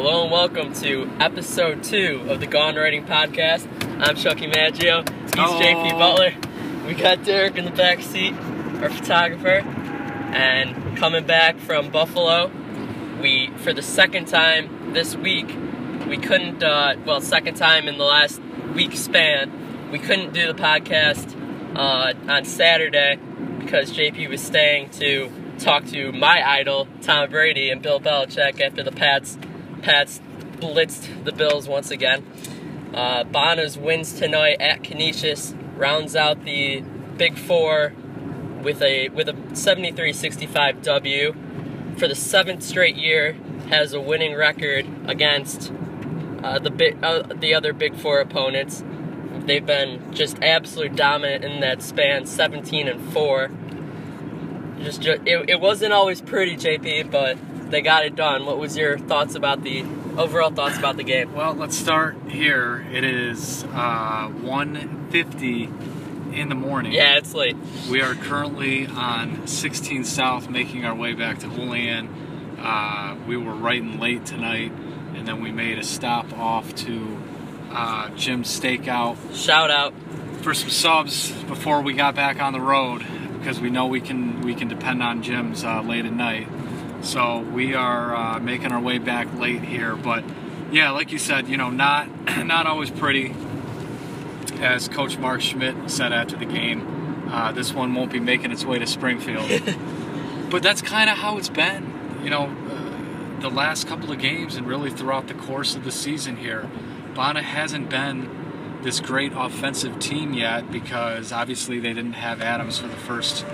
Hello and welcome to episode two of the Gone Writing Podcast. I'm Chucky Maggio. He's Hello. JP Butler. We got Derek in the back seat, our photographer, and coming back from Buffalo. We, for the second time this week, we couldn't. Uh, well, second time in the last week span, we couldn't do the podcast uh, on Saturday because JP was staying to talk to my idol Tom Brady and Bill Belichick after the Pats Pats blitzed the Bills once again. Uh, Bonas wins tonight at Canisius, rounds out the Big Four with a with a 73-65 W for the seventh straight year. Has a winning record against uh, the big uh, the other Big Four opponents. They've been just absolute dominant in that span, 17 and four. Just, ju- it, it wasn't always pretty, JP, but they got it done. What was your thoughts about the overall thoughts about the game? Well, let's start here. It is uh, 1.50 in the morning. Yeah, it's late. We are currently on 16 South, making our way back to Olean. Uh, we were right and late tonight, and then we made a stop off to uh, Jim's Steakout Shout out. for some subs before we got back on the road because we know we can we can depend on Jim's uh, late at night. So we are uh, making our way back late here, but yeah, like you said, you know, not not always pretty. As Coach Mark Schmidt said after the game, uh, this one won't be making its way to Springfield. but that's kind of how it's been, you know, uh, the last couple of games and really throughout the course of the season here. Bonna hasn't been this great offensive team yet because obviously they didn't have Adams for the first,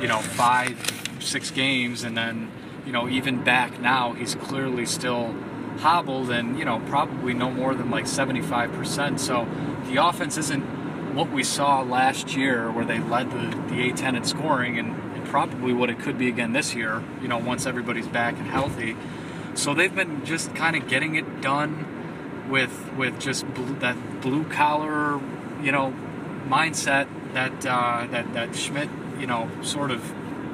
you know, five, six games, and then, you know, even back now, he's clearly still hobbled and, you know, probably no more than like 75%. So the offense isn't what we saw last year where they led the, the A10 in scoring and, and probably what it could be again this year, you know, once everybody's back and healthy. So they've been just kind of getting it done with with just blue, that blue collar, you know, mindset that uh, that that Schmidt, you know, sort of,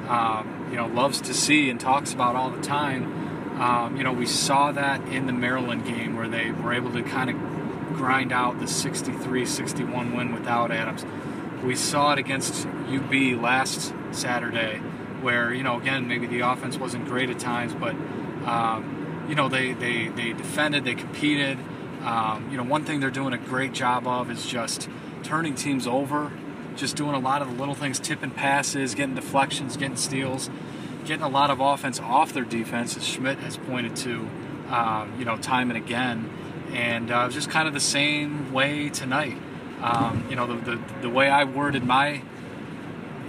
um, you know, loves to see and talks about all the time. Um, you know, we saw that in the Maryland game where they were able to kind of grind out the 63-61 win without Adams. We saw it against UB last Saturday, where you know, again, maybe the offense wasn't great at times, but um, you know, they they they defended, they competed. Um, you know, one thing they're doing a great job of is just turning teams over, just doing a lot of the little things, tipping passes, getting deflections, getting steals, getting a lot of offense off their defense, as Schmidt has pointed to, um, you know, time and again. And uh, it was just kind of the same way tonight. Um, you know, the, the, the way I worded my,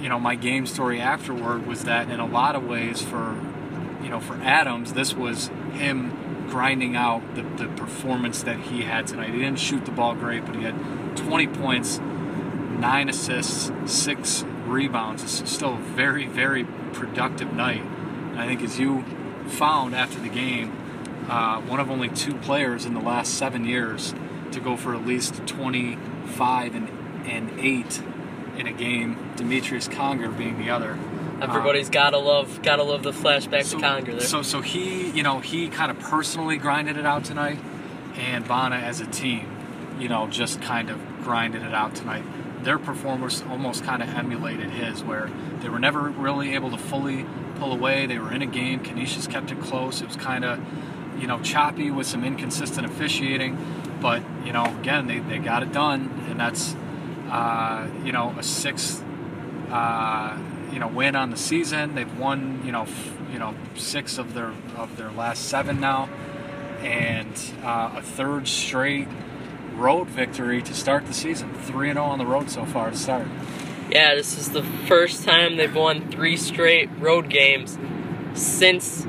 you know, my game story afterward was that in a lot of ways for, you know, for Adams, this was him grinding out the, the performance that he had tonight. He didn't shoot the ball great, but he had 20 points, nine assists, six rebounds. It's still a very, very productive night. And I think as you found after the game, uh, one of only two players in the last seven years to go for at least 25 and, and 8 in a game, Demetrius Conger being the other. Everybody's gotta love gotta love the flashback to Conger there. So, so he, you know, he kind of personally grinded it out tonight, and Bonna as a team, you know, just kind of grinded it out tonight. Their performance almost kind of emulated his, where they were never really able to fully pull away. They were in a game. Canisius kept it close. It was kind of, you know, choppy with some inconsistent officiating, but you know, again, they, they got it done, and that's, uh, you know, a sixth. Uh, you know win on the season. They've won you know f- you know six of their of their last seven now, and uh, a third straight road victory to start the season. Three and zero on the road so far to start. yeah, this is the first time they've won three straight road games since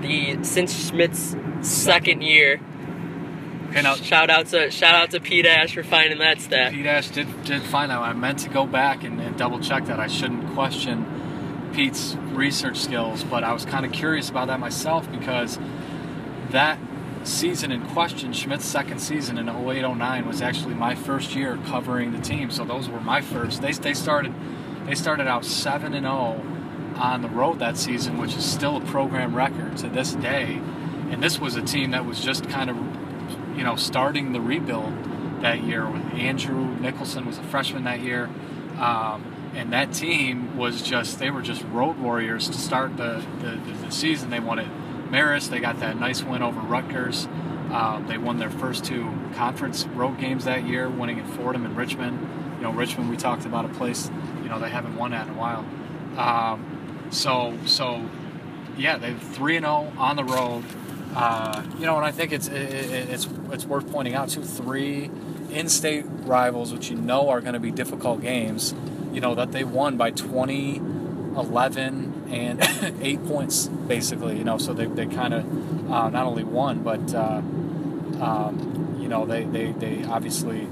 the since Schmidt's second year. Okay, now Shout out to shout out to Pete Ash for finding that stat. Pete Ash did did find out. I meant to go back and, and double check that. I shouldn't question Pete's research skills, but I was kind of curious about that myself because that season in question, Schmidt's second season in 08-09 was actually my first year covering the team. So those were my first. They they started they started out 7 and 0 on the road that season, which is still a program record to this day. And this was a team that was just kind of, you know, starting the rebuild that year. With Andrew Nicholson was a freshman that year, um, and that team was just they were just road warriors to start the the, the season. They at Marist. They got that nice win over Rutgers. Um, they won their first two conference road games that year, winning at Fordham and Richmond. You know, Richmond we talked about a place you know they haven't won at in a while. Um, so so yeah, they're three and zero oh on the road. Uh, you know, and I think it's it, it's it's worth pointing out too. Three in-state rivals, which you know are going to be difficult games. You know that they won by 20, 11, and eight points basically. You know, so they, they kind of uh, not only won, but uh, um, you know they they, they obviously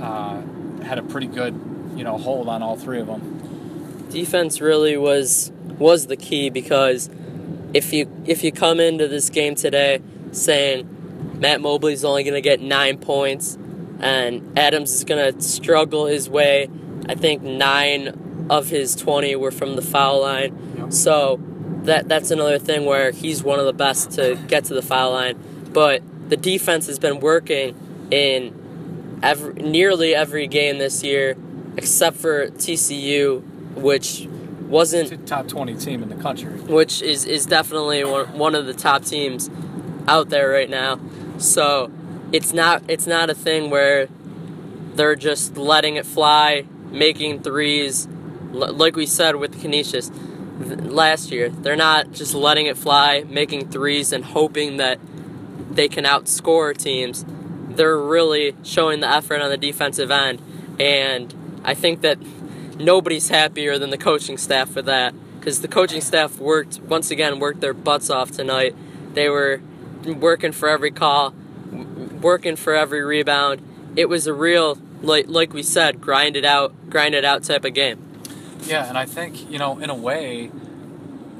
uh, had a pretty good you know hold on all three of them. Defense really was was the key because if you if you come into this game today saying Matt Mobley's only going to get nine points and Adams is going to struggle his way, I think nine of his 20 were from the foul line. So that that's another thing where he's one of the best to get to the foul line. But the defense has been working in every, nearly every game this year, except for TCU, which wasn't top 20 team in the country. which is, is definitely one, one of the top teams out there right now. So it's not it's not a thing where they're just letting it fly making threes. Like we said with Canisius last year they're not just letting it fly making threes and hoping that they can outscore teams they're really showing the effort on the defensive end and I think that nobody's happier than the coaching staff for that because the coaching staff worked once again worked their butts off tonight. They were working for every call, working for every rebound. It was a real like like we said, grind it out, grind it out type of game. Yeah, and I think you know in a way,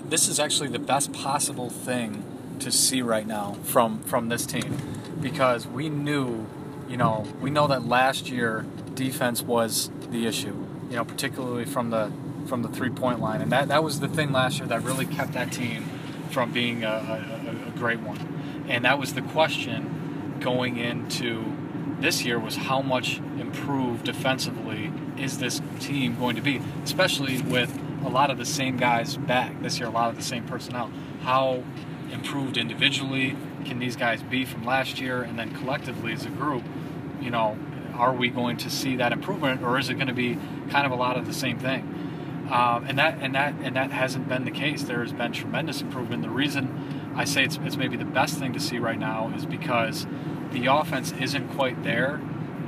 this is actually the best possible thing to see right now from from this team. Because we knew, you know, we know that last year defense was the issue you know, particularly from the from the three point line, and that that was the thing last year that really kept that team from being a, a, a great one, and that was the question going into this year was how much improved defensively is this team going to be, especially with a lot of the same guys back this year, a lot of the same personnel. How improved individually can these guys be from last year, and then collectively as a group, you know, are we going to see that improvement, or is it going to be kind of a lot of the same thing? Um, and that and that and that hasn't been the case. There has been tremendous improvement. The reason I say it's, it's maybe the best thing to see right now is because the offense isn't quite there,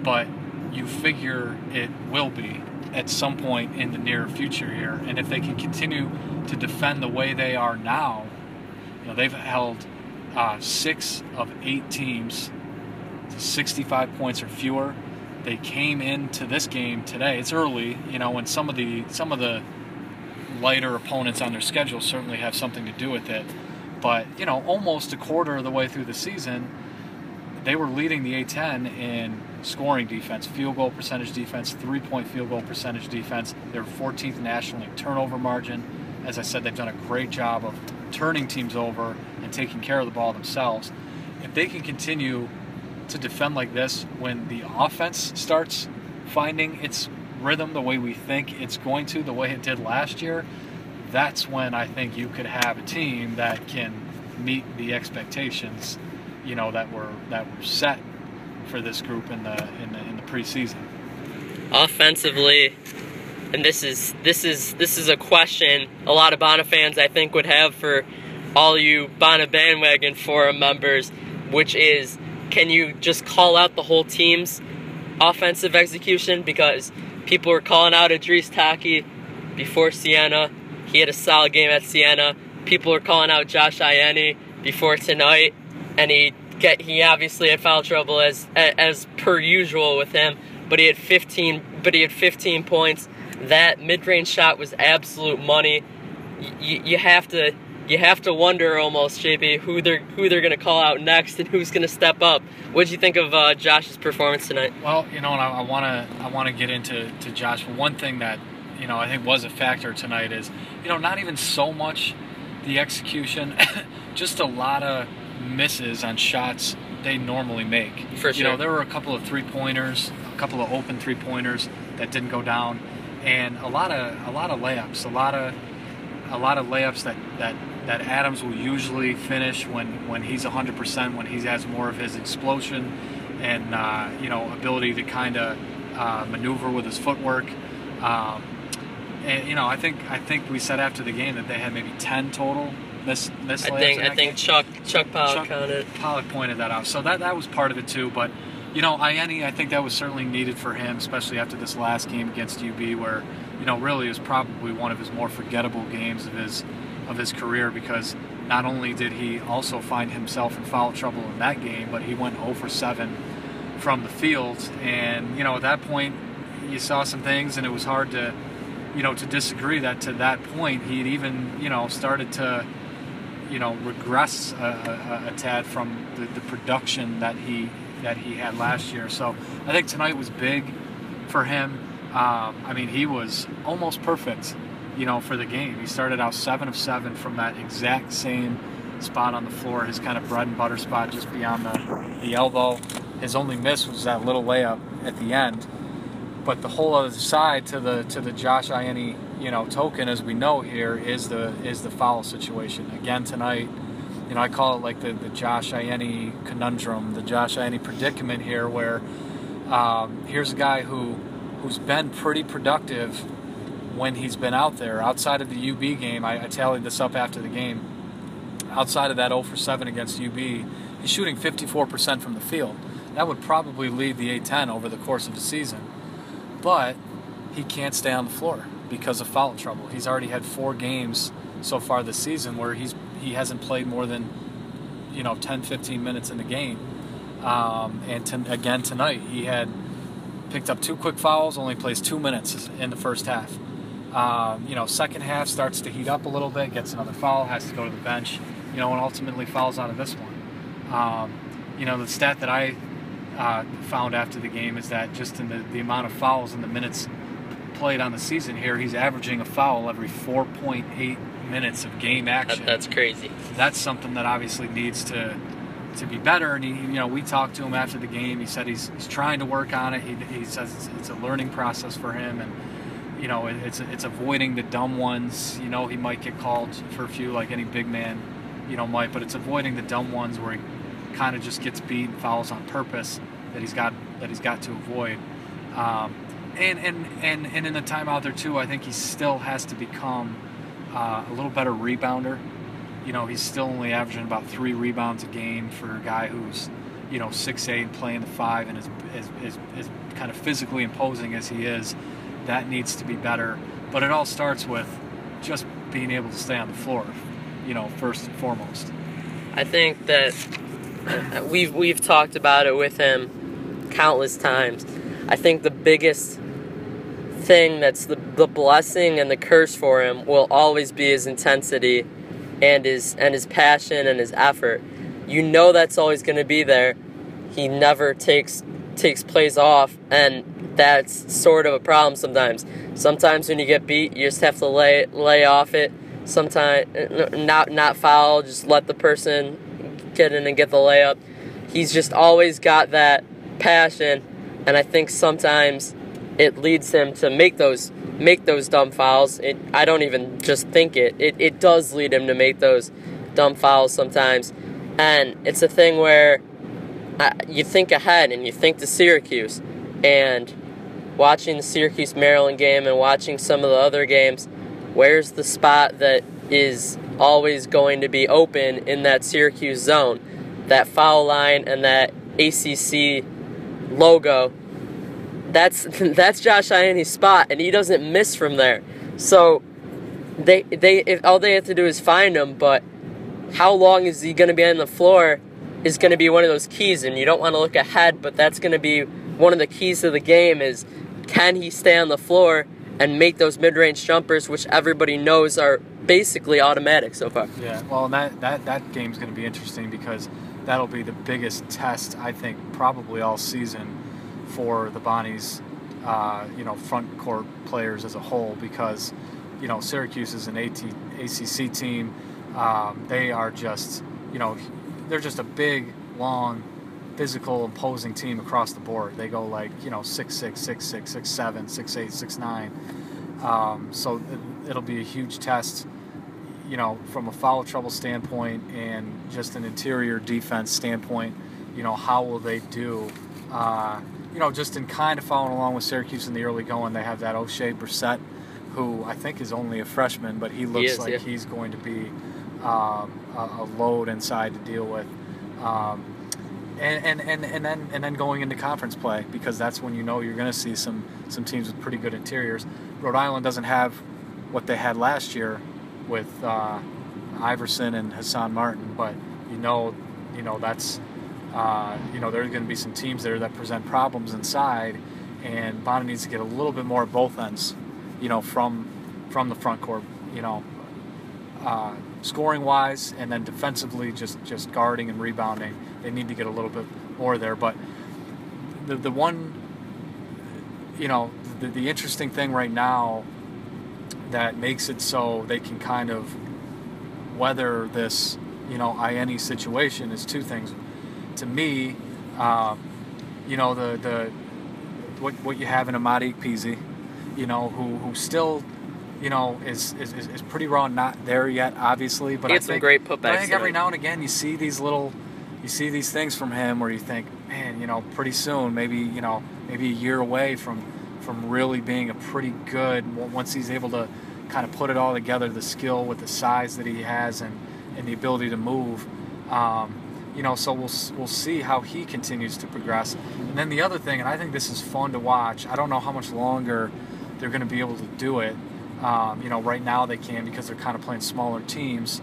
but you figure it will be at some point in the near future here. And if they can continue to defend the way they are now, you know they've held uh, six of eight teams to 65 points or fewer they came into this game today. It's early, you know, when some of the some of the lighter opponents on their schedule certainly have something to do with it. But you know, almost a quarter of the way through the season, they were leading the A10 in scoring defense, field goal percentage defense, three-point field goal percentage defense. They're 14th nationally turnover margin. As I said, they've done a great job of turning teams over and taking care of the ball themselves. If they can continue to defend like this when the offense starts finding its rhythm the way we think it's going to, the way it did last year, that's when I think you could have a team that can meet the expectations, you know, that were that were set for this group in the in the, in the preseason. Offensively, and this is this is this is a question a lot of Bonna fans I think would have for all you Bonna bandwagon forum members, which is can you just call out the whole team's offensive execution? Because people were calling out Idris Taqqee before Siena. He had a solid game at Siena. People were calling out Josh Ayeni before tonight, and he get he obviously had foul trouble as as per usual with him. But he had 15. But he had 15 points. That mid-range shot was absolute money. Y- you have to you have to wonder almost, JP, who they're who they're going to call out next and who's going to step up. What did you think of uh, Josh's performance tonight? Well, you know, I want to I want to get into to Josh. But one thing that you know I think was a factor tonight is you know not even so much the execution, just a lot of misses on shots they normally make. For You know, there were a couple of three pointers, a couple of open three pointers that didn't go down, and a lot of a lot of layups, a lot of a lot of layups that that that Adams will usually finish when when he's 100%, when he has more of his explosion and uh, you know ability to kind of uh, maneuver with his footwork. Um, and you know, I think I think we said after the game that they had maybe 10 total I think I think game. Chuck Chuck Powell Chuck-. Pollock pointed that out. So that that was part of it too. But you know, Ayeni, I think that was certainly needed for him, especially after this last game against UB, where you know really is probably one of his more forgettable games of his of his career because not only did he also find himself in foul trouble in that game, but he went 0 for 7 from the field, and you know at that point you saw some things, and it was hard to you know to disagree that to that point he'd even you know started to you know regress a, a, a tad from the, the production that he that he had last year. So I think tonight was big for him. Um, I mean, he was almost perfect, you know, for the game. He started out seven of seven from that exact same spot on the floor, his kind of bread and butter spot just beyond the, the elbow. His only miss was that little layup at the end. But the whole other side to the to the Josh Ayeni, you know, token, as we know here, is the is the foul situation. Again tonight, you know, I call it like the, the Josh Ayeni conundrum, the Josh Ayeni predicament here, where um, here's a guy who who's been pretty productive when he's been out there. Outside of the UB game, I, I tallied this up after the game. Outside of that 0 for 7 against UB, he's shooting 54% from the field. That would probably lead the A10 over the course of the season. But he can't stay on the floor because of foul trouble. He's already had four games so far this season where he's he hasn't played more than you know 10 15 minutes in the game. Um, and to, again tonight he had picked up two quick fouls only plays two minutes in the first half. Um, you know second half starts to heat up a little bit gets another foul has to go to the bench you know and ultimately fouls out of this one. Um, you know the stat that i uh, found after the game is that just in the, the amount of fouls and the minutes played on the season here he's averaging a foul every 4.8 minutes of game action That, that's crazy. that's something that obviously needs to to be better. And he, you know, we talked to him after the game. He said he's he's trying to work on it. He, he says it's, it's a learning process for him, and you know, it, it's it's avoiding the dumb ones. You know, he might get called for a few, like any big man, you know, might, but it's avoiding the dumb ones where he kind of just gets beat and fouls on purpose that he's got that he's got to avoid. Um, and, and and and in the timeout there too, I think he still has to become uh, a little better rebounder. You know, he's still only averaging about three rebounds a game for a guy who's, you know, six eight playing the five and is, is, is, kind of physically imposing as he is. That needs to be better. But it all starts with just being able to stay on the floor, you know, first and foremost. I think that we've we've talked about it with him countless times. I think the biggest thing that's the, the blessing and the curse for him will always be his intensity and his and his passion and his effort. You know that's always going to be there. He never takes takes plays off and that's sort of a problem sometimes. Sometimes when you get beat, you just have to lay lay off it. Sometimes not not foul, just let the person get in and get the layup. He's just always got that passion, and I think sometimes it leads him to make those make those dumb fouls. It, I don't even just think it. It it does lead him to make those dumb fouls sometimes, and it's a thing where uh, you think ahead and you think to Syracuse, and watching the Syracuse Maryland game and watching some of the other games, where's the spot that is always going to be open in that Syracuse zone, that foul line and that ACC logo. That's that's Josh Ayeni's spot, and he doesn't miss from there. So they they if all they have to do is find him, but how long is he going to be on the floor is going to be one of those keys, and you don't want to look ahead, but that's going to be one of the keys of the game is can he stay on the floor and make those mid-range jumpers, which everybody knows are basically automatic so far. Yeah, well, that that that game's going to be interesting because that'll be the biggest test I think probably all season for the Bonnies, uh, you know, front court players as a whole because you know Syracuse is an AT, ACC team. Um, they are just you know they're just a big, long, physical, imposing team across the board. They go like you know six six, six six, six seven, six eight, six nine. Um, so it'll be a huge test, you know, from a foul trouble standpoint and just an interior defense standpoint. You know, how will they do? Uh, you know, just in kind of following along with Syracuse in the early going, they have that Oshae Brissett, who I think is only a freshman, but he looks is, like yeah. he's going to be um, a, a load inside to deal with. Um, and, and, and, and then and then going into conference play because that's when you know you're going to see some some teams with pretty good interiors. Rhode Island doesn't have what they had last year with uh, Iverson and Hassan Martin, but you know you know that's uh, you know there's going to be some teams there that present problems inside, and Bonner needs to get a little bit more at both ends, you know from from the front court, you know. Uh, scoring wise and then defensively just just guarding and rebounding they need to get a little bit more there but the the one you know the, the interesting thing right now that makes it so they can kind of weather this you know Ayeni situation is two things to me um, you know the the what what you have in Amadi Ikpeze you know who who still you know, is, is, is pretty raw. Not there yet, obviously, but He I had some think, great putbacks I think every now and again you see these little, you see these things from him where you think, man, you know, pretty soon, maybe you know, maybe a year away from from really being a pretty good. Once he's able to kind of put it all together, the skill with the size that he has and and the ability to move. Um, you know, so we'll we'll see how he continues to progress. And then the other thing, and I think this is fun to watch. I don't know how much longer they're going to be able to do it. Um, you know, right now they can because they're kind of playing smaller teams.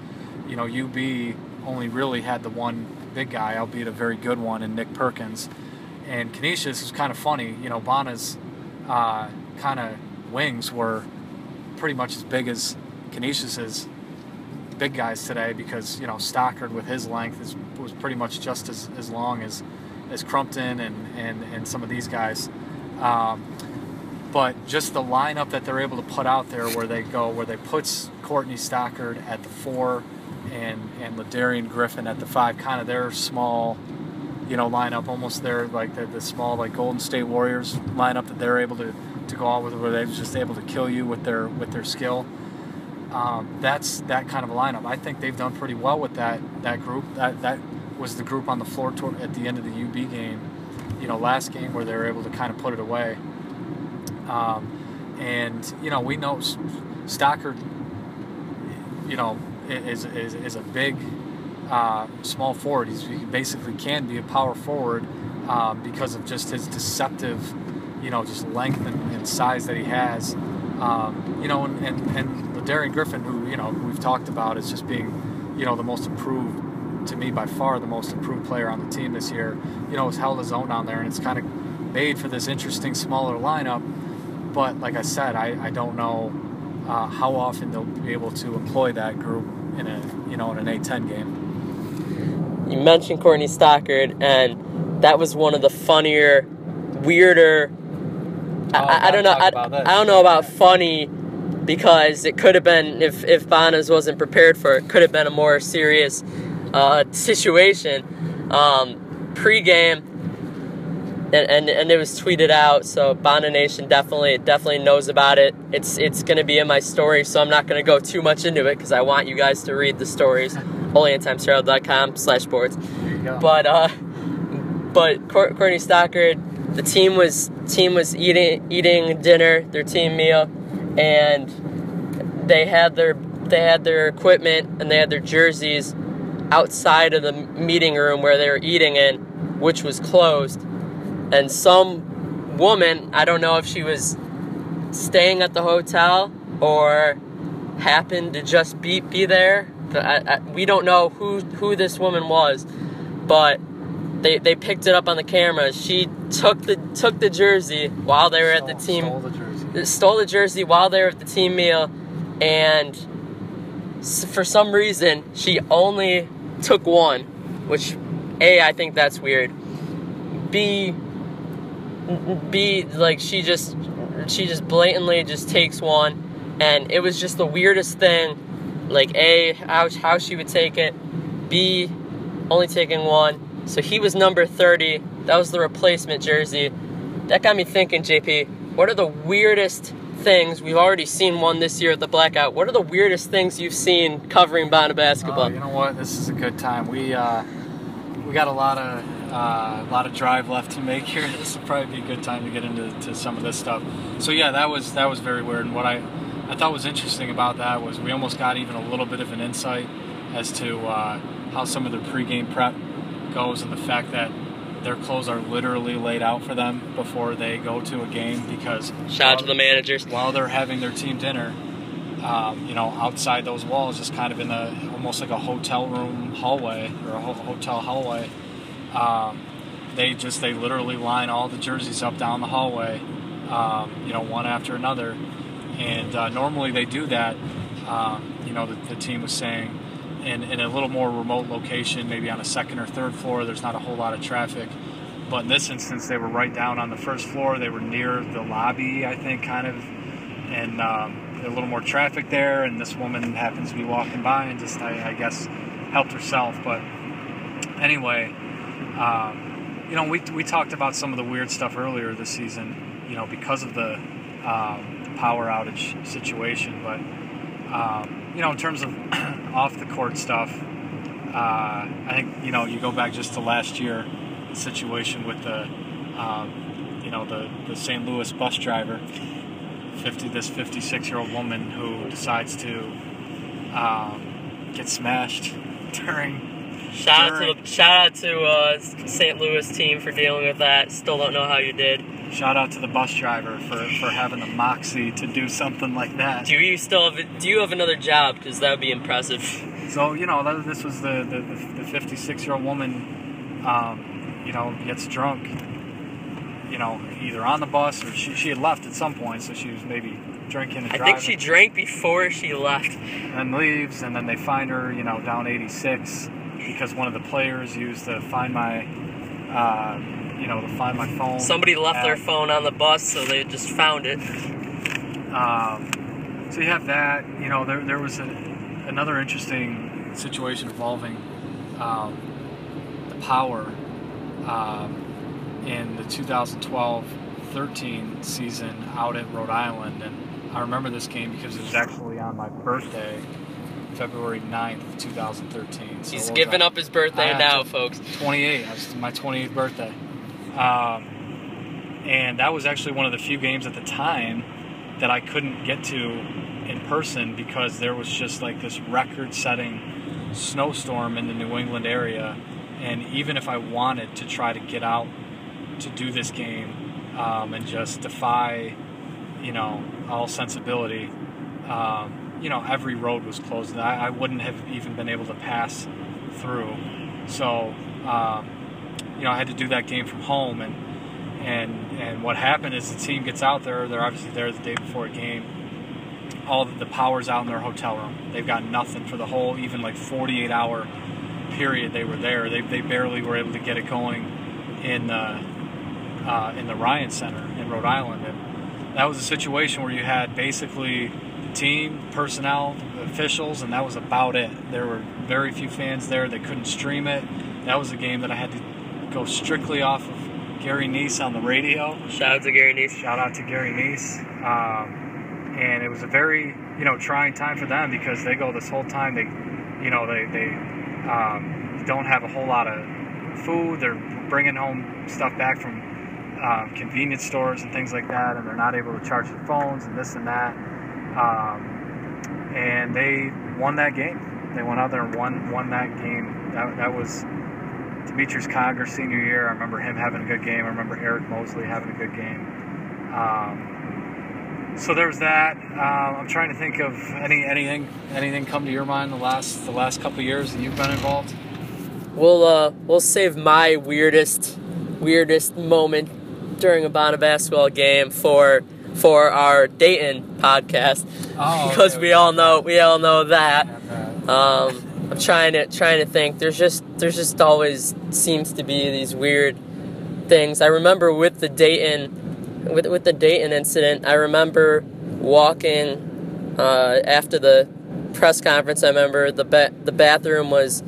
You know, UB only really had the one big guy, albeit a very good one, in Nick Perkins. And Canisius is kind of funny. You know, Bana's uh, kind of wings were pretty much as big as Canisius's big guys today because you know Stockard with his length is, was pretty much just as, as long as as Crumpton and, and, and some of these guys. Um, but just the lineup that they're able to put out there where they go where they put Courtney Stockard at the four and and LaDarien Griffin at the five kind of their small you know lineup almost their like the, the small like Golden State Warriors lineup that they're able to, go out with where they're just able to kill you with their with their skill. Um, that's that kind of a lineup. I think they've done pretty well with that that group. That that was the group on the floor toward, at the end of the UB game you know last game where they were able to kind of put it away. Um, and you know, we know Stockard, you know, is is, is a big uh, small forward. He's, he basically can be a power forward um, because of just his deceptive, you know, just length and, and size that he has. Um, you know, and and, and LaDarien Griffin, who you know we've talked about as just being, you know, the most improved to me by far the most improved player on the team this year. You know, has held his own down there, and it's kind of made for this interesting smaller lineup. But like I said, I, I don't know uh, how often they'll be able to employ that group in a you know in an A10 game. You mentioned Courtney Stockard, and that was one of the funnier, weirder. I, Oh, I, don't know. I, about. I don't know about funny because it could have been if if Bonas wasn't prepared for it, could have been a more serious uh, situation. Um, pre-game, and, and and it was tweeted out. So Bonna Nation definitely definitely knows about it. It's it's gonna be in my story, so I'm not gonna go too much into it because I want you guys to read the stories. Slash sports. There you go. But uh, but Courtney Stockard, the team was team was eating eating dinner, their team meal, and they had their they had their equipment and they had their jerseys outside of the meeting room where they were eating in, which was closed. And some woman, I don't know if she was staying at the hotel or happened to just be be there. I, I, we don't know who who this woman was, but they, they picked it up on the camera. She took the took the jersey while they were at the team stole the jersey. stole the jersey while they were at the team meal, and for some reason she only took one, which a I think that's weird. B B like she just she just blatantly just takes one, and it was just the weirdest thing. Like a how how she would take it. B only taking one. So he was number 30. That was the replacement jersey. That got me thinking, JP, what are the weirdest things? We've already seen one this year at the Blackout. What are the weirdest things you've seen covering Bonna basketball? Oh, you know what? This is a good time. We uh, we got a lot of uh, a lot of drive left to make here. This will probably be a good time to get into to some of this stuff. So yeah, that was that was very weird. And what I I thought was interesting about that was we almost got even a little bit of an insight as to uh, how some of their pregame prep goes and the fact that their clothes are literally laid out for them before they go to a game because shout out to the managers while they're having their team dinner. Um, you know, outside those walls, just kind of in the almost like a hotel room hallway or a ho- hotel hallway. Um, they just they literally line all the jerseys up down the hallway, um, you know, one after another. And uh, normally they do that. Um, you know, the, the team was saying in, in a little more remote location, maybe on a second or third floor, there's not a whole lot of traffic. But in this instance, they were right down on the first floor. They were near the lobby, I think, kind of, and um, a little more traffic there. And this woman happens to be walking by and just, I, I guess, helped herself. But anyway, um, you know, we, we talked about some of the weird stuff earlier this season, you know, because of the um, power outage situation. But, um, you know, in terms of off the court stuff, uh, I think, you know, you go back just to last year, the situation with the, um, you know, the, the St. Louis bus driver, 50, this 56 year old woman who decides to um, get smashed during Shout out to the, shout out to uh, St. Louis team for dealing with that. Still don't know how you did. Shout out to the bus driver for, for having the moxie to do something like that. Do you still have Do you have another job? Because that would be impressive. So you know that, this was the the the, 56 year old woman. Um, you know gets drunk. You know either on the bus or she, she had left at some point, so she was maybe drinking and I think she drank before she left. and leaves, and then they find her, you know, down 86 because one of the players used the Find My, uh, you know, the Find My phone. Somebody left their phone on the bus, so they just found it. Um, so you have that. You know, there there was a, another interesting situation involving um, the power um, in the 2012-13 season out at Rhode Island, and I remember this game because it was actually on my birthday. February 9th, 2013. So He's giving up his birthday I now, folks. 28. That's my 28th birthday. Um, and that was actually one of the few games at the time that I couldn't get to in person because there was just like this record setting snowstorm in the New England area. And even if I wanted to try to get out to do this game um, and just defy, you know, all sensibility, um, you know, every road was closed, and I, I wouldn't have even been able to pass through. So, um, you know, I had to do that game from home, and and and what happened is the team gets out there. They're obviously there the day before a game. All the power's out in their hotel room. They've got nothing for the whole, even like 48 hour period they were there. They, they barely were able to get it going in the uh, in the Ryan Center in Rhode Island, and that was a situation where you had basically team, personnel, officials, and that was about it. There were very few fans there. They couldn't stream it. That was a game that I had to go strictly off of Gary Neese on the radio. Shout out to Gary Neese. Shout out to Gary Neese. Um, and it was a very, you know, trying time for them because they go this whole time. They, you know, they they um, don't have a whole lot of food. They're bringing home stuff back from um, convenience stores and things like that, and they're not able to charge their phones and this and that. Um, and they won that game. They went out there and won won that game. That, that was Demetrius Conger senior year. I remember him having a good game. I remember Eric Mosley having a good game. Um, so there was that. Um, I'm trying to think of any anything anything come to your mind the last the last couple years that you've been involved. We'll uh, we'll save my weirdest weirdest moment during a Bonna basketball game for for our Dayton podcast Oh, because okay. we all know we all know that. Um, I'm trying to trying to think. There's just there's just always seems to be these weird things. I remember with the Dayton with with the Dayton incident. I remember walking uh, after the press conference. I remember the ba- the bathroom was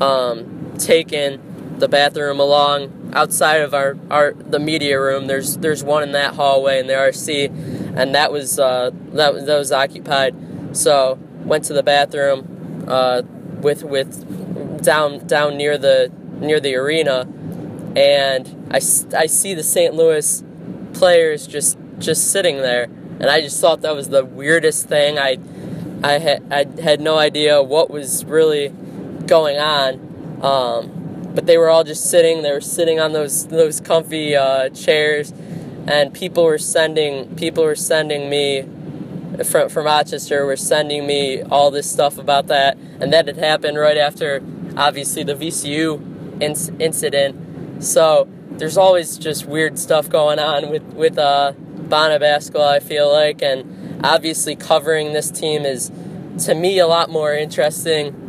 um, taken the bathroom along outside of our, our the media room. There's there's one in that hallway in the RC, and that was uh, that was that was occupied. So went to the bathroom uh, with with down down near the near the arena, and I, I see the St. Louis players just just sitting there, and I just thought that was the weirdest thing. I I had I had no idea what was really going on, um, but they were all just sitting. They were sitting on those those comfy uh, chairs, and people were sending people were sending me from from Rochester were sending me all this stuff about that, and that had happened right after obviously the VCU inc- incident. So there's always just weird stuff going on with with uh, basketball. I feel like, and obviously covering this team is to me a lot more interesting.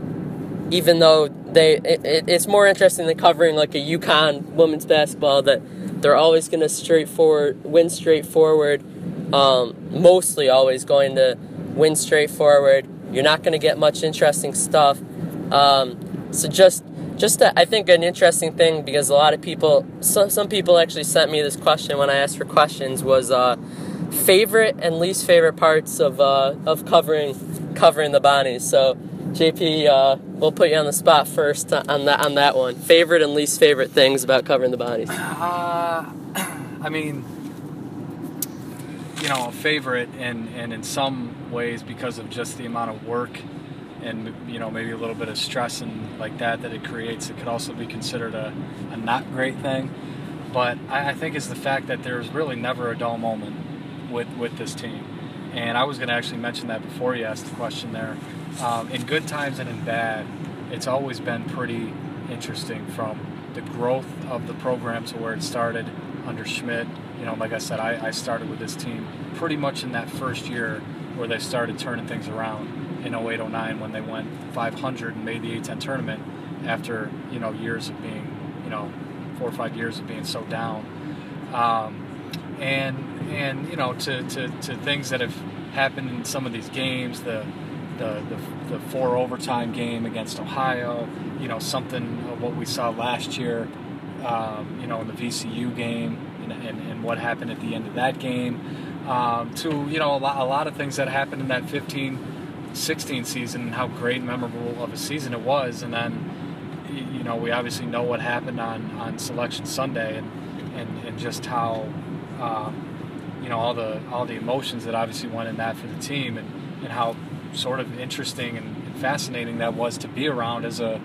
Even though they, it, it's more interesting than covering like a UConn women's basketball that they're always going to straightforward win straightforward. Um, mostly always going to win straightforward. You're not going to get much interesting stuff. Um, so just just a, I think an interesting thing because a lot of people, so, some people actually sent me this question when I asked for questions was uh, favorite and least favorite parts of uh, of covering covering the Bonnies. So JP, uh, we'll put you on the spot first on that on that one. Favorite and least favorite things about covering the Bonnies. Uh, I mean, you know, a favorite, and and in some ways because of just the amount of work and you know maybe a little bit of stress and like that that it creates. It could also be considered a, a not great thing. But I, I think it's the fact that there's really never a dull moment with with this team. And I was going to actually mention that before you asked the question there. Um, in good times and in bad, it's always been pretty interesting from the growth of the program to where it started under Schmidt. You know, like I said, I, I started with this team pretty much in that first year where they started turning things around in 0809 when they went 500 and made the A10 tournament after you know years of being you know four or five years of being so down um, and and you know to, to, to things that have happened in some of these games the the, the, the four overtime game against Ohio you know something of what we saw last year um, you know in the VCU game and, and, and, what happened at the end of that game um, to you know a lot, a lot of things that happened in that 15 16 season and how great memorable of a season it was. And then, you know, we obviously know what happened on, on Selection Sunday and, and, and just how, um, you know, all the all the emotions that obviously went in that for the team and, and how sort of interesting and, fascinating that was to be around as a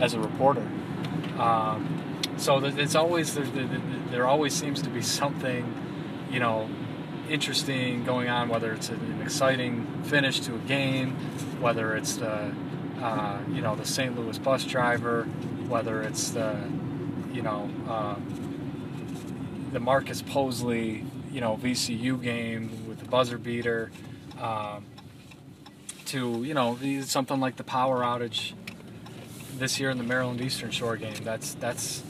as a reporter. Um, so it's always there, there always seems to be something, you know, interesting going on, whether it's an exciting finish to a game, whether it's the uh, you know the St. Louis bus driver, whether it's the you know uh, the Marcus Posley you know VCU game with the buzzer beater, um, to you know something like the power outage this year in the Maryland Eastern Shore game. That's that's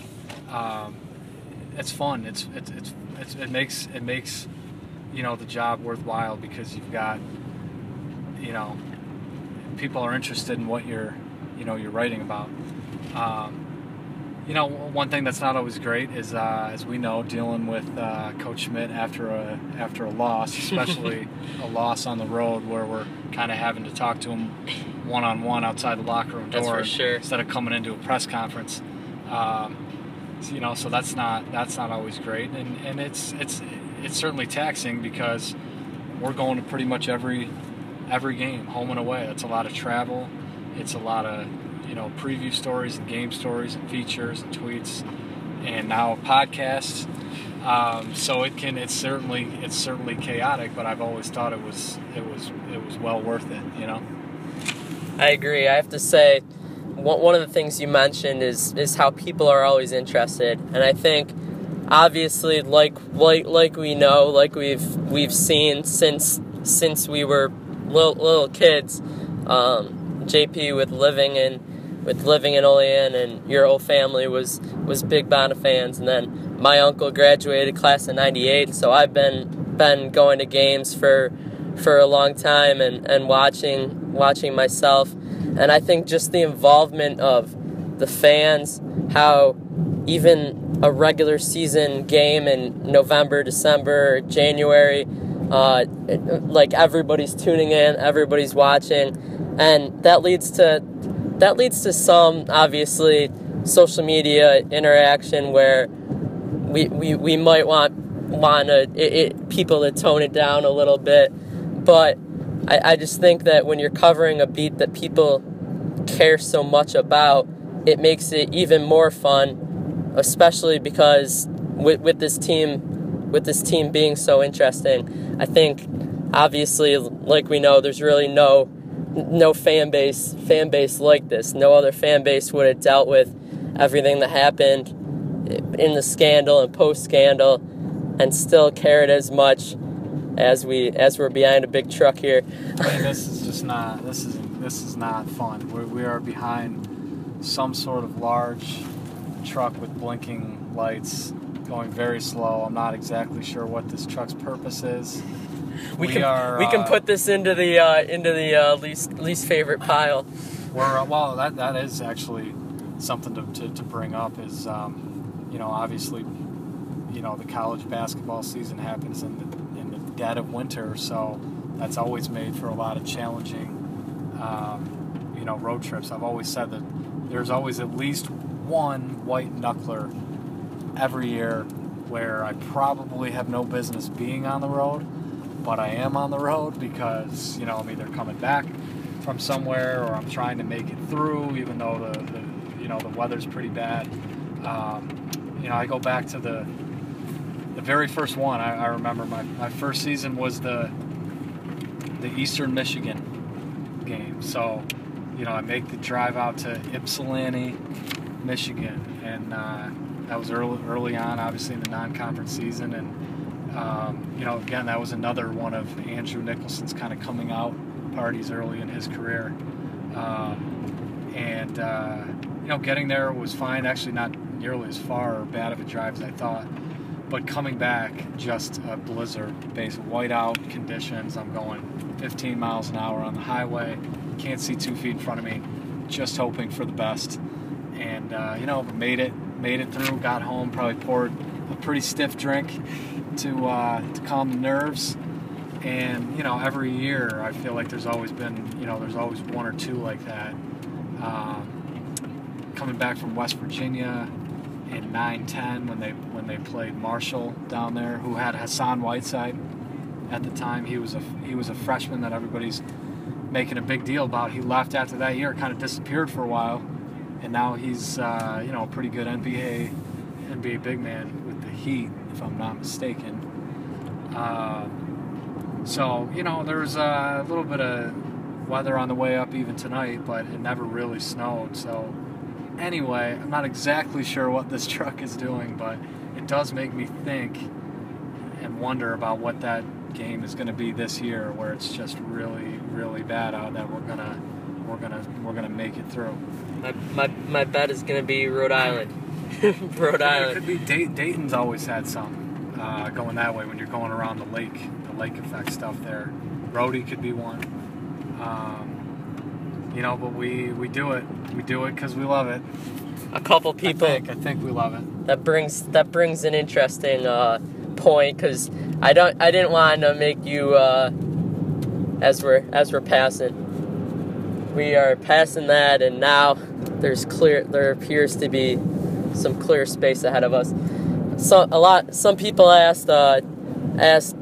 um, it's fun. It's, it's it's, it's it makes it makes you know the job worthwhile because you've got you know people are interested in what you're you know you're writing about um, you know one thing that's not always great is uh, as we know dealing with uh, coach schmidt after a after a loss especially a loss on the road where we're kind of having to talk to him one-on-one outside the locker room door sure. instead of coming into a press conference um, you know so that's not that's not always great and and it's it's it's certainly taxing because we're going to pretty much every every game, home and away. It's a lot of travel. It's a lot of you know preview stories and game stories and features and tweets, and now podcasts. Um, so it can. It's certainly it's certainly chaotic, but I've always thought it was it was it was well worth it. You know. I agree. I have to say, one of the things you mentioned is is how people are always interested, and I think obviously like like like we know like we've we've seen since since we were little, little kids um, JP with living in with living in Olean and your whole family was was big Bonna fans. And then my uncle graduated class of 98 so I've been been going to games for for a long time and and watching watching myself. And I think just the involvement of the fans, how even a regular season game in November, December, January, uh, like everybody's tuning in, everybody's watching, and that leads to that leads to some obviously social media interaction where we, we, we might want want to, it, it, people to tone it down a little bit, but I, I just think that when you're covering a beat that people care so much about, it makes it even more fun, especially because with, with this team, with this team being so interesting, I think obviously, like we know, there's really no no fan base fan base like this. No other fan base would have dealt with everything that happened in the scandal and post scandal and still cared as much as we as we're behind a big truck here. I mean, this is just not this is this is not fun. We're, we are behind some sort of large truck with blinking lights, going very slow. I'm not exactly sure what this truck's purpose is. We, we can are, we can uh, put this into the uh, into the uh, least least favorite pile. We're uh, well, that that is actually something to, to, to bring up. Is um, you know obviously you know the college basketball season happens in the dead of winter, so that's always made for a lot of challenging, um, you know, road trips. I've always said that there's always at least one white knuckler every year where I probably have no business being on the road, but I am on the road because you know I'm either coming back from somewhere or I'm trying to make it through, even though the, the you know the weather's pretty bad. Um, you know, I go back to the the very first one I, I, remember my, my first season was the the Eastern Michigan game. So, you know, I make the drive out to Ypsilanti, Michigan, and uh, that was early early on, obviously in the non-conference season, and um, you know, again, that was another one of Andrew Nicholson's kind of coming out parties early in his career, um, and uh, you know, getting there was fine. Actually, not nearly as far or bad of a drive as I thought but coming back, just a blizzard, base whiteout conditions. I'm going 15 miles an hour on the highway, can't see two feet in front of me, just hoping for the best. And uh, you know, made it, made it through. Got home, probably poured a pretty stiff drink to uh, to calm the nerves. And you know, every year I feel like there's always been, you know, there's always one or two like that. Um, coming back from West Virginia, in 9-10 when they when they played Marshall down there, who had Hassan Whiteside at the time. He was a he was a freshman that everybody's making a big deal about. He left after that year, kind of disappeared for a while, and now he's uh, you know a pretty good NBA NBA big man Heat, if I'm not mistaken. Uh, so you know there's a little bit of weather on the way up even tonight, but it never really snowed, so Anyway, I'm not exactly sure what this truck is doing, but it does make me think and wonder about what that game is going to be this year, where it's just really, really bad out. That we're gonna, we're gonna, we're gonna make it through. My my, my bet is going to be Rhode Island. Rhode Island. It could be Day- Dayton's always had some uh, going that way when you're going around the lake, the lake effect stuff there. Rhody could be one. Um, you know, but we we do it. We do it because we love it. A couple people. I think, I think we love it. That brings that brings an interesting uh, point because I don't I didn't want to make you uh, as we're as we're passing. We are passing that, and now there's clear. There appears to be some clear space ahead of us. So a lot. Some people asked uh, asked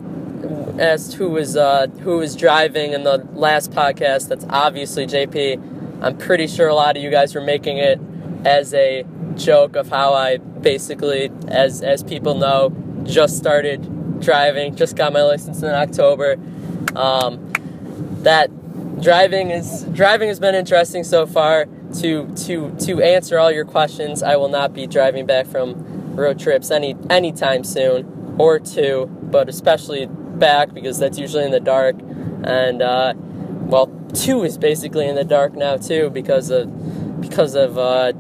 asked who was uh, who was driving in the last podcast. That's obviously JP. I'm pretty sure a lot of you guys were making it as a joke of how I basically, as as people know, just started driving. Just got my license in October. Um, that driving is driving has been interesting so far. To to to answer all your questions, I will not be driving back from road trips any anytime soon or two, but especially back because that's usually in the dark. And uh, well, two is basically in the dark now too because of because of uh,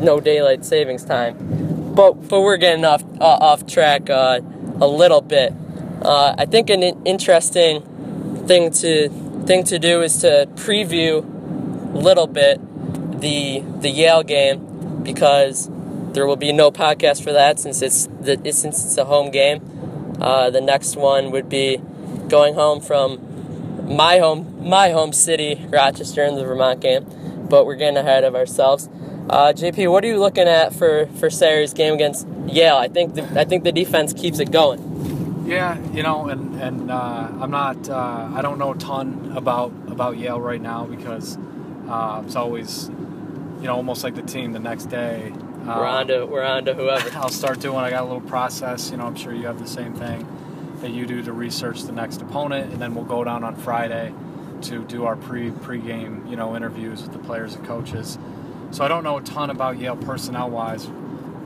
no daylight savings time. But but we're getting off uh, off track uh, a little bit. Uh, I think an interesting thing to thing to do is to preview a little bit the the Yale game. because there will be no podcast for that since it's the since it's a home game. Uh, the next one would be going home from my home my home city, Rochester, in the Vermont game. But we're getting ahead of ourselves. Uh, JP, what are you looking at for for Saturday's game against Yale? I think the, I think the defense keeps it going. Yeah, you know, and and uh, I'm not uh, I don't know a ton about about Yale right now because uh, it's always you know almost like the team the next day. Um, we're on to we're on to whoever. I'll start doing. I got a little process. You know, I'm sure you have the same thing that you do to research the next opponent, and then we'll go down on Friday to do our pre pre-game you know interviews with the players and coaches. So I don't know a ton about Yale personnel wise,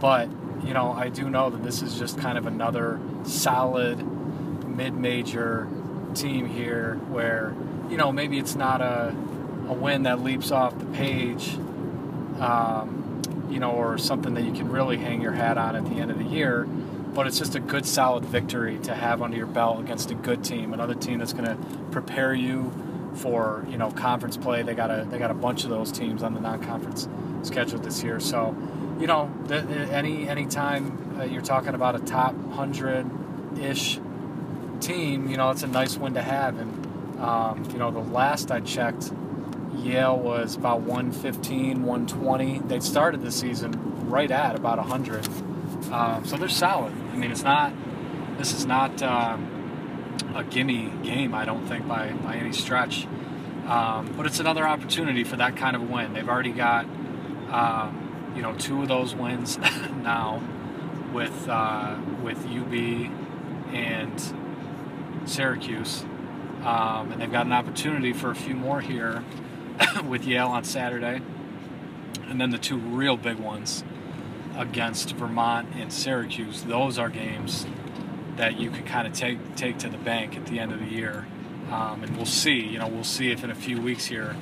but you know I do know that this is just kind of another solid mid-major team here where you know maybe it's not a a win that leaps off the page, um, you know, or something that you can really hang your hat on at the end of the year. But it's just a good, solid victory to have under your belt against a good team, another team that's going to prepare you for you know conference play. They got a they got a bunch of those teams on the non-conference schedule this year. So, you know, any any time uh, you're talking about a top hundred ish team, you know, it's a nice win to have. And um, you know, the last I checked, Yale was about 115, 120. They started the season right at about 100. Um, so they're solid. I mean, it's not. This is not. Um, a gimme game, I don't think, by, by any stretch. Um, but it's another opportunity for that kind of win. They've already got, um, you know, two of those wins now with uh, with UB and Syracuse, and they've got an opportunity for a few more here with Yale on Saturday, and then the two real big ones against Vermont and Syracuse. Those are games that you can kind of take take to the bank at the end of the year. Um, and we'll see. You know, we'll see if in a few weeks here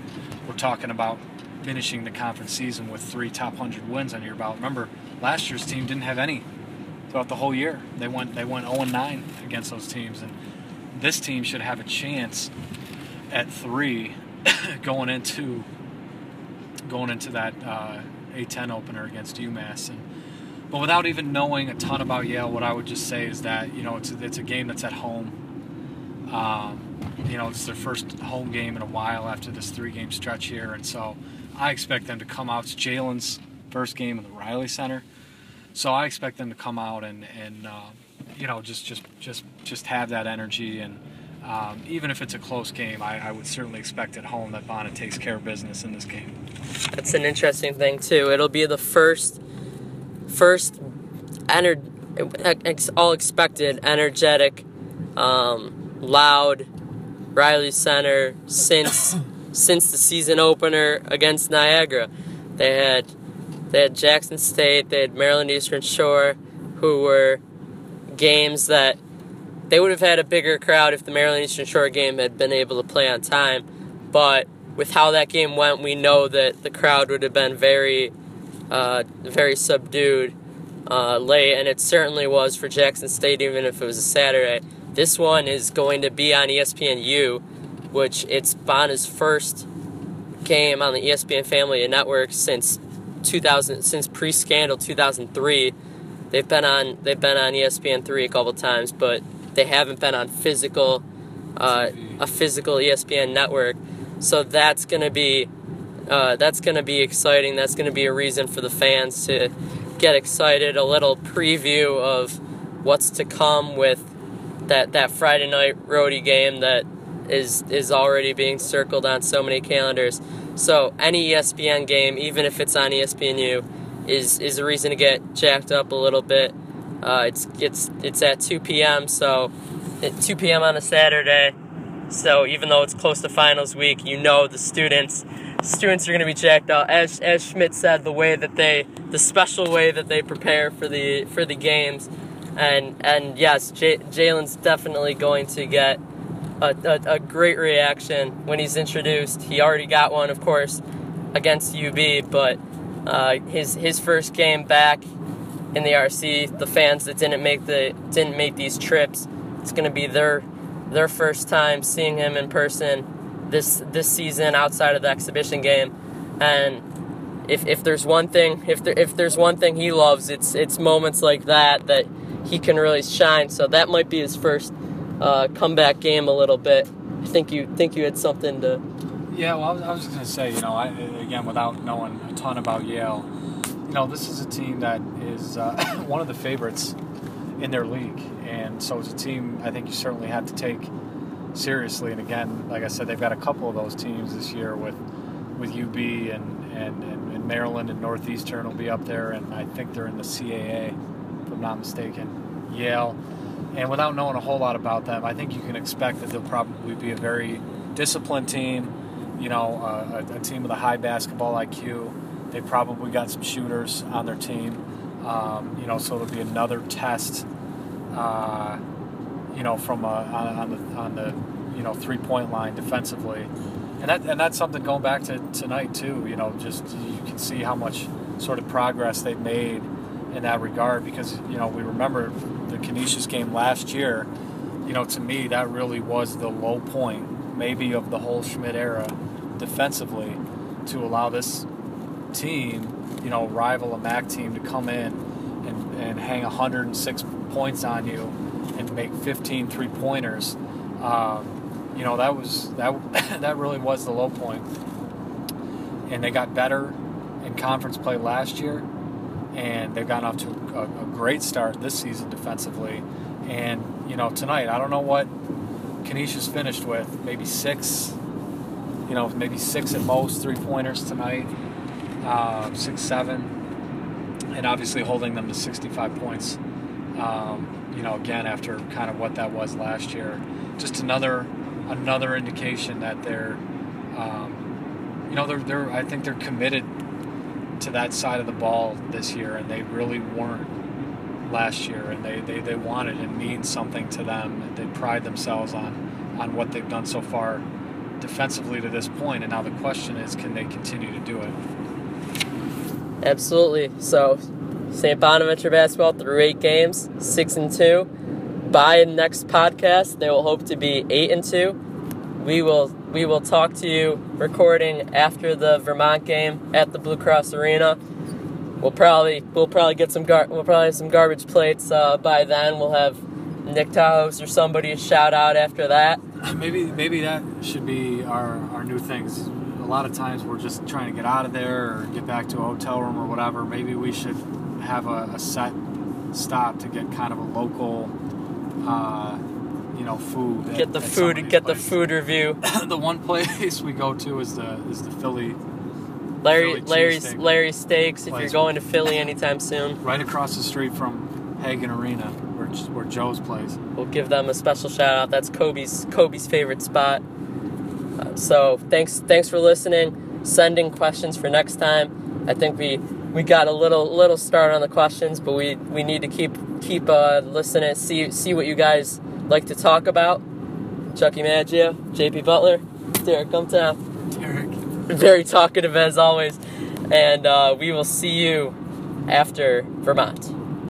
we're talking about finishing the conference season with three top hundred wins on your belt. Remember, last year's team didn't have any throughout the whole year. They went they went 0 9 against those teams, and this team should have a chance at three going into going into that uh, A10 opener against UMass. And but without even knowing a ton about Yale, what I would just say is that you know it's a, it's a game that's at home. Um, you know, it's their first home game in a while after this three-game stretch here, and so I expect them to come out. It's Jaylen's first game in the Reilly Center, so I expect them to come out and and uh, you know just just just just have that energy and. Um, even if it's a close game, I, I, would certainly expect at home that Bonnet takes care of business in this game. That's an interesting thing too. It'll be the first first entered all expected energetic um, loud reilly center since since the season opener against niagara they had they had jackson state they had maryland eastern shore who were games that they would have had a bigger crowd if the maryland eastern shore game had been able to play on time but with how that game went we know that the crowd would have been very uh, very subdued uh, late, and it certainly was for Jackson State, even if it was a Saturday. This one is going to be on ESPNU, which it's Bona's first game on the ESPN Family Network since 2000, since pre-scandal 2003. They've been on they've been on ESPN three a couple times, but they haven't been on physical uh, a physical ESPN network. So that's gonna be uh, that's going to be exciting. That's going to be a reason for the fans to get excited. A little preview of what's to come with that that Friday night roadie game that is is already being circled on so many calendars. So any ESPN game, even if it's on ESPNU, is is a reason to get jacked up a little bit. Uh, it's it's it's at 2 p.m. So at 2 p.m. on a Saturday. So even though it's close to finals week, you know the students students are going to be jacked up. As as Schmidt said, the way that they, the special way that they prepare for the for the games, and and yes, J- Jaylen's definitely going to get a, a, a, great reaction when he's introduced. He already got one, of course, against UB, but uh, his his first game back in the RC, the fans that didn't make the didn't make these trips, it's going to be their their first time seeing him in person this this season outside of the exhibition game, and if, if there's one thing if there, if there's one thing he loves, it's it's moments like that that he can really shine. So that might be his first uh, comeback game a little bit. I think you think you had something to. Yeah, well, I was, I was just to say, you know, I, again, without knowing a ton about Yale, you know, this is a team that is uh, one of the favorites in their league, and so it's a team I think you certainly have to take seriously. And again, like I said, they've got a couple of those teams this year with with UB and and, and, and Maryland and Northeastern will be up there, and I think they're in the CAA, if I'm not mistaken. Yale, and without knowing a whole lot about them, I think you can expect that they'll probably be a very disciplined team. You know, uh, a, a team with a high basketball IQ. They probably got some shooters on their team. Um, you know, so it'll be another test. Uh, you know, from a, on, on the on the you know three point line defensively, and that and that's something going back to tonight too. You know, just you can see how much sort of progress they've made in that regard because you know we remember the Canisius game last year. You know, to me that really was the low point, maybe of the whole Schmidt era, defensively, to allow this team, you know, rival a MAC team to come in and, and hang 106 points on you and make 15 three pointers. Um, you know, that was that that really was the low point. And they got better in conference play last year, and they've gotten off to a, a great start this season defensively. And you know, tonight I don't know what Canisius finished with, maybe six. You know, maybe six at most three pointers tonight, uh, six seven, and obviously holding them to 65 points. Um, you know, again after kind of what that was last year, just another another indication that they're, um, you know, they're they're I think they're committed to that side of the ball this year, and they really weren't last year, and they they, they wanted and means something to them. They pride themselves on on what they've done so far defensively to this point, and now the question is, can they continue to do it? Absolutely. So St. Bonaventure basketball through eight games, six and two. By next podcast, they will hope to be eight and two. We will we will talk to you recording after the Vermont game at the Blue Cross Arena. We'll probably we'll probably get some gar- we'll probably have some garbage plates uh, by then. We'll have Nick Tahou's or somebody shout out after that. Maybe maybe that should be our our new things. A lot of times we're just trying to get out of there or get back to a hotel room or whatever. Maybe we should have a, a set stop to get kind of a local, uh, you know, food. at- Get the food get the food review. the one place we go to is the is the Philly, Larry Philly Larry's cheesesteak. Larry Steaks if you're going to Philly anytime soon. right across the street from Hagan Arena, where where Joe's plays. We'll give them a special shout out. That's Kobe's Kobe's favorite spot. So thanks thanks for listening. Sending questions for next time. I think we we got a little little start on the questions, but we we need to keep keep uh, listening. See see what you guys like to talk about. Chucky Maggio, JP Butler, Derek Gumtown. Derek. Very talkative as always, and uh, we will see you after Vermont.